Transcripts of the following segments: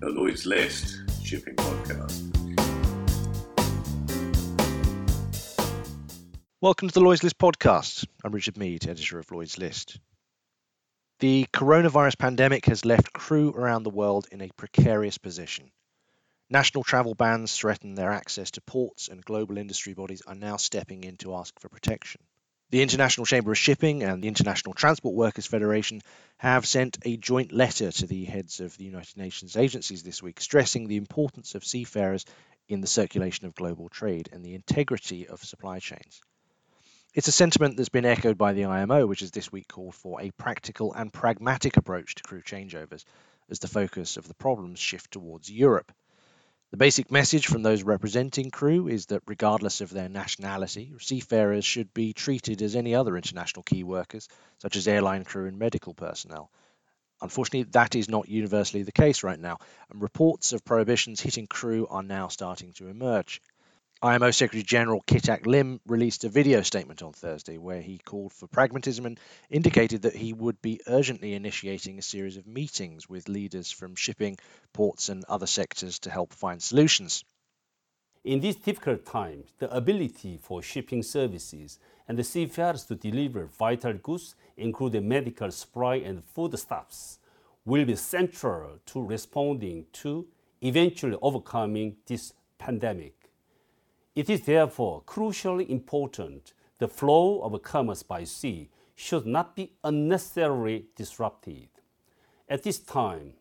the Lloyd's List shipping podcast. Welcome to the Lloyd's List podcast. I'm Richard Mead, editor of Lloyd's List. The coronavirus pandemic has left crew around the world in a precarious position. National travel bans threaten their access to ports, and global industry bodies are now stepping in to ask for protection. The International Chamber of Shipping and the International Transport Workers Federation have sent a joint letter to the heads of the United Nations agencies this week, stressing the importance of seafarers in the circulation of global trade and the integrity of supply chains. It's a sentiment that's been echoed by the IMO, which has this week called for a practical and pragmatic approach to crew changeovers as the focus of the problems shift towards Europe. The basic message from those representing crew is that regardless of their nationality, seafarers should be treated as any other international key workers, such as airline crew and medical personnel. Unfortunately, that is not universally the case right now, and reports of prohibitions hitting crew are now starting to emerge. IMO Secretary General Kitack Lim released a video statement on Thursday where he called for pragmatism and indicated that he would be urgently initiating a series of meetings with leaders from shipping, ports, and other sectors to help find solutions. In these difficult times, the ability for shipping services and the seafarers to deliver vital goods, including medical supply and foodstuffs, will be central to responding to eventually overcoming this pandemic. It is therefore crucially important the flow of commerce by sea should not be unnecessarily disrupted. At this time,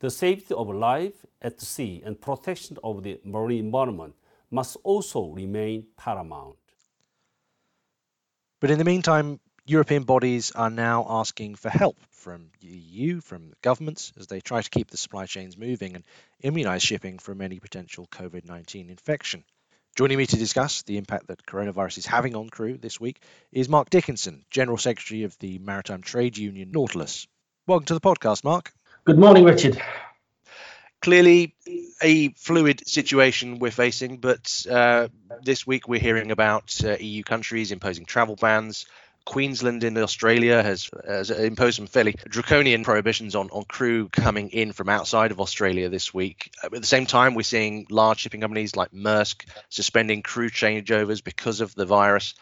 the safety of life at sea and protection of the marine environment must also remain paramount. But in the meantime, European bodies are now asking for help from the EU, from governments, as they try to keep the supply chains moving and immunize shipping from any potential COVID 19 infection. Joining me to discuss the impact that coronavirus is having on crew this week is Mark Dickinson, General Secretary of the Maritime Trade Union Nautilus. Welcome to the podcast, Mark. Good morning, Richard. Clearly, a fluid situation we're facing, but uh, this week we're hearing about uh, EU countries imposing travel bans, Queensland in Australia has, has, imposed some fairly draconian prohibitions on, on crew coming in from outside of Australia this week. At the same time, we're seeing large shipping companies like Maersk suspending crew changeovers because of the virus.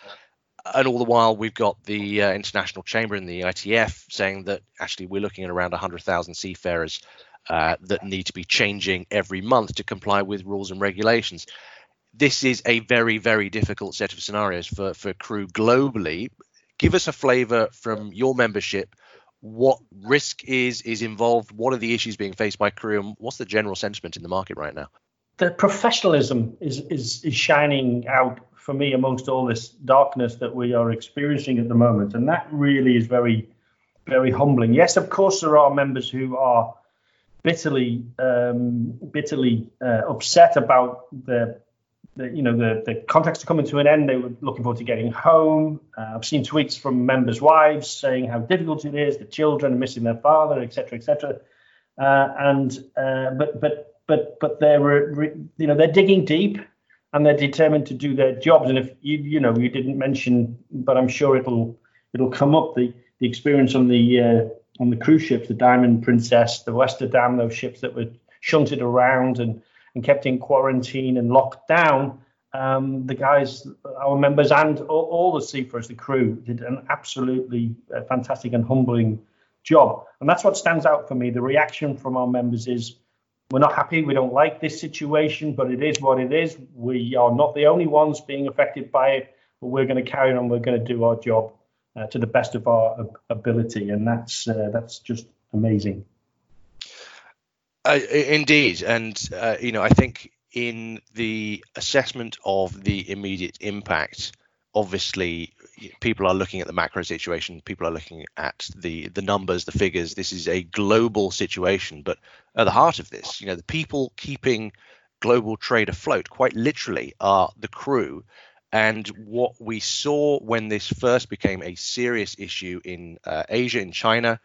And all the while, we've got the uh, International Chamber and the ITF saying that actually we're looking at around 100,000 seafarers uh, that need to be changing every month to comply with rules and regulations this is a very very difficult set of scenarios for for crew globally give us a flavor from your membership. What risk is is involved? What are the issues being faced by crew and what's the general sentiment in the market right now? The professionalism is is, is shining out for me amongst all this darkness that we are experiencing at the moment and that really is very very humbling. Yes of course there are members who are bitterly um, bitterly uh, upset about the the, you know the the contracts are coming to an end. They were looking forward to getting home. Uh, I've seen tweets from members' wives saying how difficult it is. The children are missing their father, etc., etc. Uh, and uh, but but but but they're you know they're digging deep and they're determined to do their jobs. And if you you know you didn't mention, but I'm sure it'll it'll come up the the experience on the uh, on the cruise ships, the Diamond Princess, the Westerdam, those ships that were shunted around and and kept in quarantine and locked down, um, the guys, our members, and all, all, the seafarers, the crew, did an absolutely uh, fantastic and humbling job. And that's what stands out for me. The reaction from our members is we're not happy, we don't like this situation, but it is what it is. We are not the only ones being affected by it, but we're going to carry on, we're going to do our job uh, to the best of our ability. And that's, uh, that's just amazing. Uh, indeed, and uh, you know, I think in the assessment of the immediate impact, obviously people are looking at the macro situation. People are looking at the the numbers, the figures. This is a global situation, but at the heart of this, you know, the people keeping global trade afloat, quite literally, are the crew. And what we saw when this first became a serious issue in uh, Asia, in China,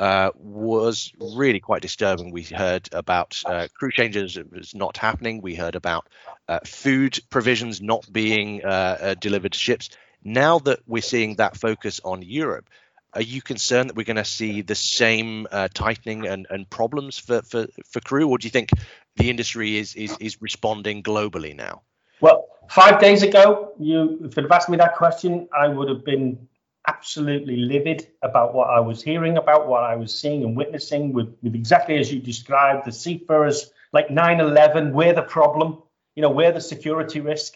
uh, was really quite disturbing. We heard about uh, crew changes it was not happening. We heard about uh, food provisions not being uh, uh, delivered to ships. Now that we're seeing that focus on Europe, are you concerned that we're going to see the same uh, tightening and, and problems for, for, for crew, or do you think the industry is, is, is responding globally now? Well, five days ago, you if you'd asked me that question, I would have been absolutely livid about what I was hearing about, what I was seeing and witnessing with, with exactly as you described, the seafarers like 9-11, we're the problem, you know, we're the security risk.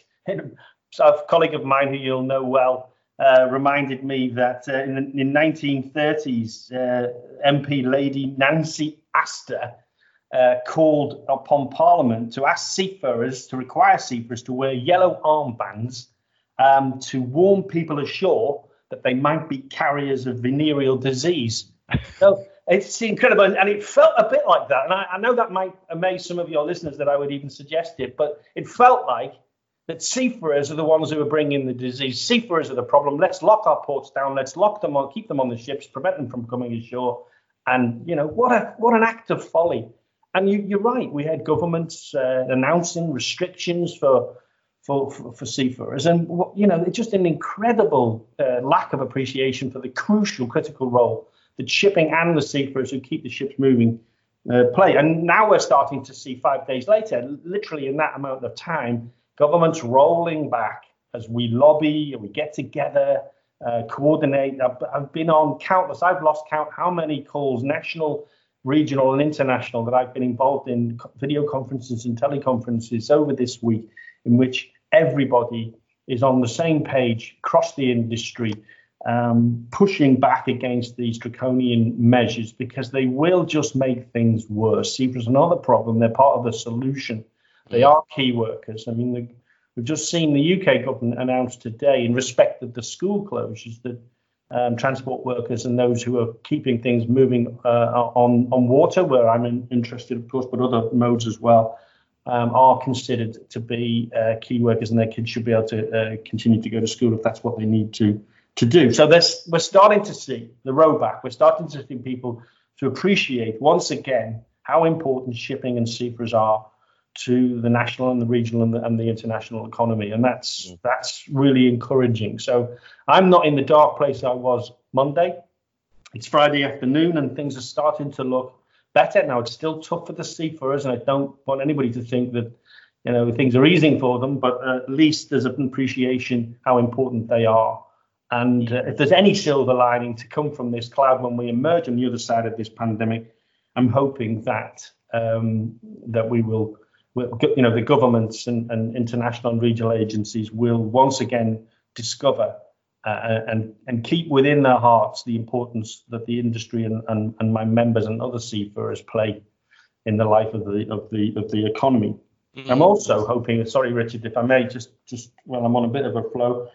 So a colleague of mine who you'll know well uh, reminded me that uh, in the in 1930s, uh, MP Lady Nancy Astor uh, called upon Parliament to ask seafarers, to require seafarers to wear yellow armbands um, to warn people ashore that they might be carriers of venereal disease. So it's incredible. And it felt a bit like that. And I, I know that might amaze some of your listeners that I would even suggest it, but it felt like that seafarers are the ones who are bringing the disease. Seafarers are the problem. Let's lock our ports down. Let's lock them on, keep them on the ships, prevent them from coming ashore. And you know what a what an act of folly. And you, are right. We had governments uh, announcing restrictions for, for, for for seafarers, and you know it's just an incredible uh, lack of appreciation for the crucial, critical role that shipping and the seafarers who keep the ships moving uh, play. And now we're starting to see five days later, literally in that amount of time, governments rolling back as we lobby and we get together, uh, coordinate. I've, I've, been on countless, I've lost count how many calls, national, regional, and international, that I've been involved in video conferences and teleconferences over this week, in which everybody is on the same page across the industry. Um, pushing back against these draconian measures because they will just make things worse. See, there's another problem. They're part of the solution. They are key workers. I mean, the, we've just seen the UK government announce today, in respect of the school closures, that um, transport workers and those who are keeping things moving uh, on on water, where I'm in, interested, of course, but other modes as well, um, are considered to be uh, key workers, and their kids should be able to uh, continue to go to school if that's what they need to to do. So there's, we're starting to see the road back. We're starting to see people to appreciate once again how important shipping and seafarers are to the national and the regional and the, and the international economy, and that's mm. that's really encouraging. So I'm not in the dark place I was Monday. It's Friday afternoon, and things are starting to look better. Now it's still tough for the seafarers, and I don't want anybody to think that you know things are easing for them, but at least there's an appreciation how important they are. And uh, if there's any silver lining to come from this cloud when we emerge on the other side of this pandemic, I'm hoping that um, that we will you know, the governments and, and international and regional agencies will once again discover uh, and and keep within their hearts the importance that the industry and, and, and my members and other seafarers play in the life of the of the of the economy. Mm-hmm. I'm also hoping, sorry Richard, if I may, just just well, I'm on a bit of a flow.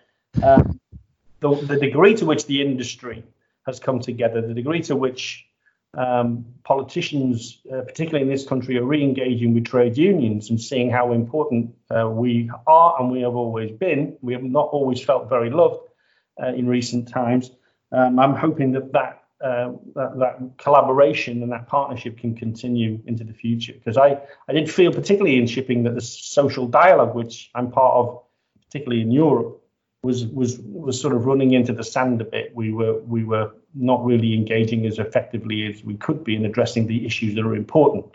Um, the, the degree to which the industry has come together, the degree to which um, politicians, uh, particularly in this country, are re-engaging with trade unions and seeing how important uh, we are and we have always been. We have not always felt very loved uh, in recent times. Um, I'm hoping that that, uh, that, that collaboration and that partnership can continue into the future because I I did feel particularly in shipping that the social dialogue, which I'm part of, particularly in Europe, was was was sort of running into the sand a bit. We were we were not really engaging as effectively as we could be in addressing the issues that are important.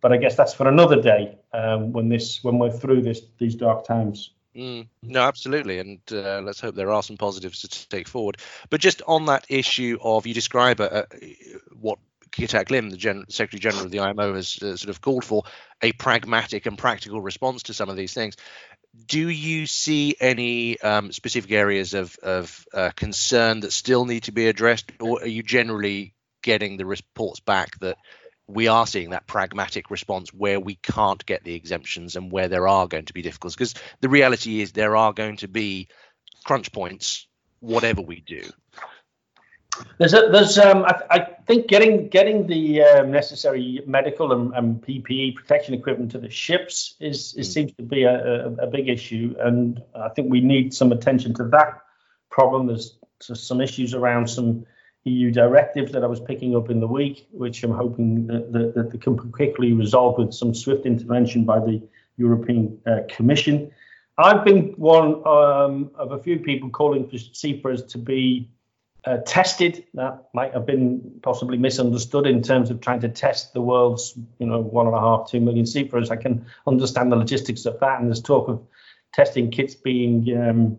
But I guess that's for another day um, when this when we're through this these dark times. Mm, no, absolutely, and uh, let's hope there are some positives to take forward. But just on that issue of you describe a, a, what Kitack Lim, the Gen- Secretary General of the IMO, has uh, sort of called for a pragmatic and practical response to some of these things do you see any um, specific areas of, of uh, concern that still need to be addressed, or are you generally getting the reports back that we are seeing that pragmatic response where we can't get the exemptions and where there are going to be difficulties? Because the reality is there are going to be crunch points, whatever we do. There's a, there's um, I, I, think getting getting the um, necessary medical and, and, PPE protection equipment to the ships is, is mm. seems to be a, a, a, big issue, and I think we need some attention to that problem. There's, there's some issues around some EU directives that I was picking up in the week, which I'm hoping that, that, that can quickly resolve with some swift intervention by the European uh, Commission. I've been one um, of a few people calling for seafarers to be uh, tested. That might have been possibly misunderstood in terms of trying to test the world's, you know, one and a half, two million seafarers. I can understand the logistics of that, and there's talk of testing kits being um,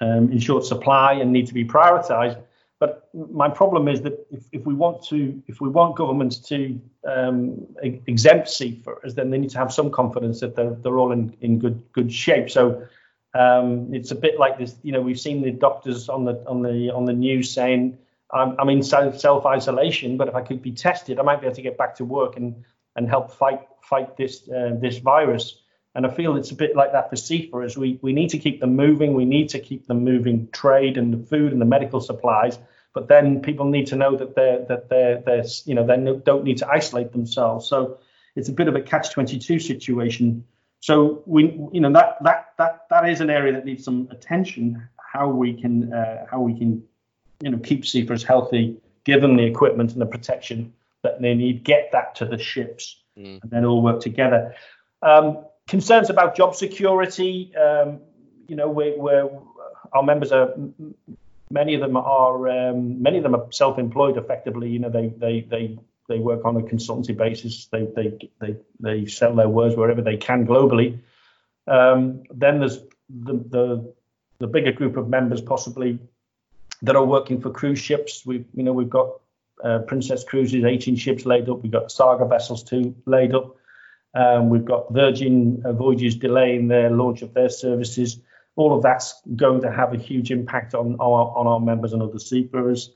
um, in short supply and need to be prioritised. But my problem is that if, if we want to, if we want governments to um, exempt seafarers, then they need to have some confidence that they're, they're all in, in good good shape. So um, it's a bit like this. You know, we've seen the doctors on the on the on the news saying, "I'm, I'm in self isolation, but if I could be tested, I might be able to get back to work and and help fight fight this uh, this virus." And I feel it's a bit like that for seafarers. We we need to keep them moving. We need to keep them moving trade and the food and the medical supplies. But then people need to know that they're that they're they're you know they don't need to isolate themselves. So it's a bit of a catch twenty two situation so we, you know, that that that that is an area that needs some attention. How we can uh, how we can, you know, keep seafarers healthy, give them the equipment and the protection that they need, get that to the ships, mm. and then all work together. Um, concerns about job security. Um, you know, we, we're our members are many of them are um, many of them are self-employed effectively. You know, they they they they work on a consultancy basis. They they they they sell their wares wherever they can globally. Um, then there's the, the the bigger group of members possibly that are working for cruise ships. We you know we've got uh, Princess Cruises, 18 ships laid up. We've got Saga vessels too laid up. Um, we've got Virgin uh, Voyages delaying their launch of their services. All of that's going to have a huge impact on our on our members and other seafarers.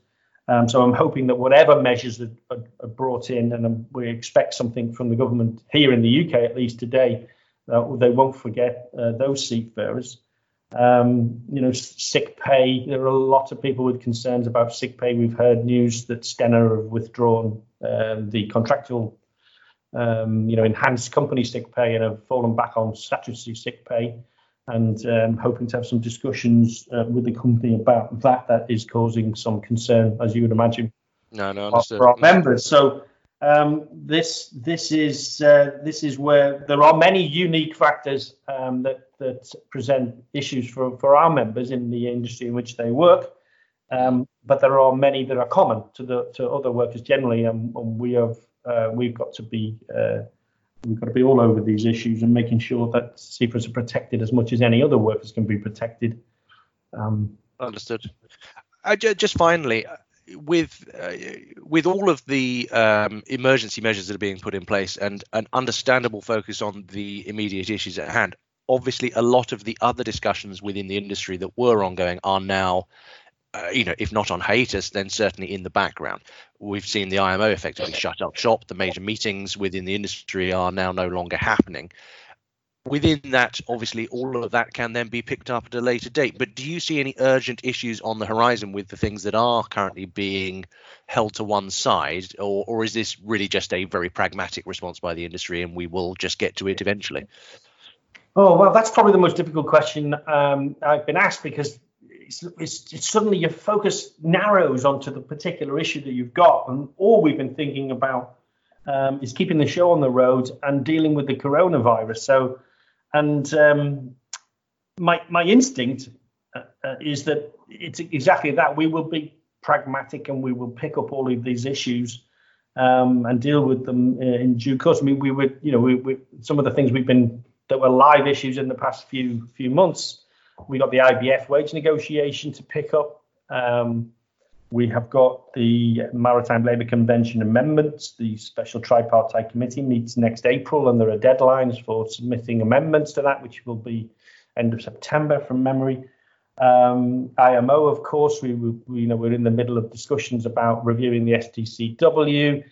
Um, so I'm hoping that whatever measures are, are, are brought in, and um, we expect something from the government here in the UK at least today, uh, they won't forget uh, those seafarers. Um, you know, sick pay. There are a lot of people with concerns about sick pay. We've heard news that Stena have withdrawn uh, the contractual, um, you know, enhanced company sick pay and have fallen back on statutory sick pay and um, hoping to have some discussions uh, with the company about that. That is causing some concern, as you would imagine, no, no, understood. for our members. So um, this this is uh, this is where there are many unique factors um, that that present issues for for our members in the industry in which they work. Um, but there are many that are common to the to other workers generally, and, and we have uh, we've got to be uh, We've got to be all over these issues and making sure that seafarers are protected as much as any other workers can be protected. Um, Understood. Uh, just finally, uh, with uh, with all of the um, emergency measures that are being put in place and an understandable focus on the immediate issues at hand, obviously a lot of the other discussions within the industry that were ongoing are now uh, you know, if not on hiatus, then certainly in the background. We've seen the IMO effectively shut up shop. The major meetings within the industry are now no longer happening. Within that, obviously, all of that can then be picked up at a later date. But do you see any urgent issues on the horizon with the things that are currently being held to one side, or, or is this really just a very pragmatic response by the industry and we will just get to it eventually? Oh, well, that's probably the most difficult question um, I've been asked because it's, it's, it's, suddenly your focus narrows onto the particular issue that you've got, and all we've been thinking about um, is keeping the show on the road and dealing with the coronavirus. So, and um, my my instinct uh, uh, is that it's exactly that. We will be pragmatic and we will pick up all of these issues um, and deal with them uh, in due course. I mean, we would, you know, we, we, some of the things we've been that were live issues in the past few few months we got the IBF wage negotiation to pick up. Um, we have got the Maritime Labour Convention amendments. The Special Tripartite Committee meets next April, and there are deadlines for submitting amendments to that, which will be end of September from memory. Um, IMO, of course, we, we, you know we're in the middle of discussions about reviewing the STCW.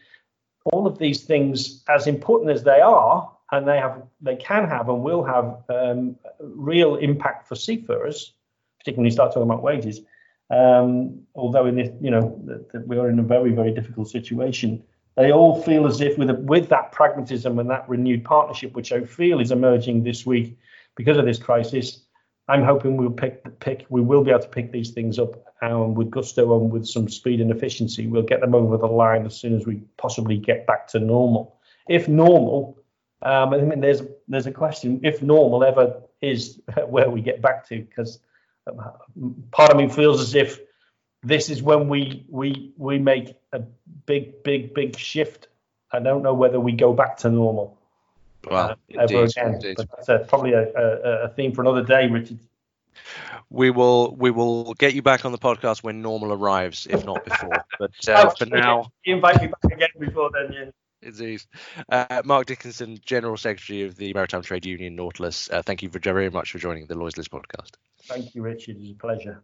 All of these things, as important as they are, and they have they can have and will have um, real impact for seafarers, particularly when you start talking about wages. Um, although in this, you know, that, that we are in a very very difficult situation, they all feel as if with a, with that pragmatism and that renewed partnership, which I feel is emerging this week because of this crisis. I'm hoping we'll pick the pick. We will be able to pick these things up um, with gusto and with some speed and efficiency. We'll get them over the line as soon as we possibly get back to normal. If normal, um, I mean, there's there's a question if normal ever is where we get back to, because um, part of me feels as if this is when we we we make a big big big shift. I don't know whether we go back to normal Well, uh, ever indeed, again. indeed. But that's uh, probably a, a, a theme for another day, Richard. We will we will get you back on the podcast when normal arrives, if not before. But uh, for now, you invite me back again before then. Yeah. Uh, Mark Dickinson, General Secretary of the Maritime Trade Union Nautilus, uh, thank you very much for joining the Lloyd's List podcast. Thank you, Richard. It was a pleasure.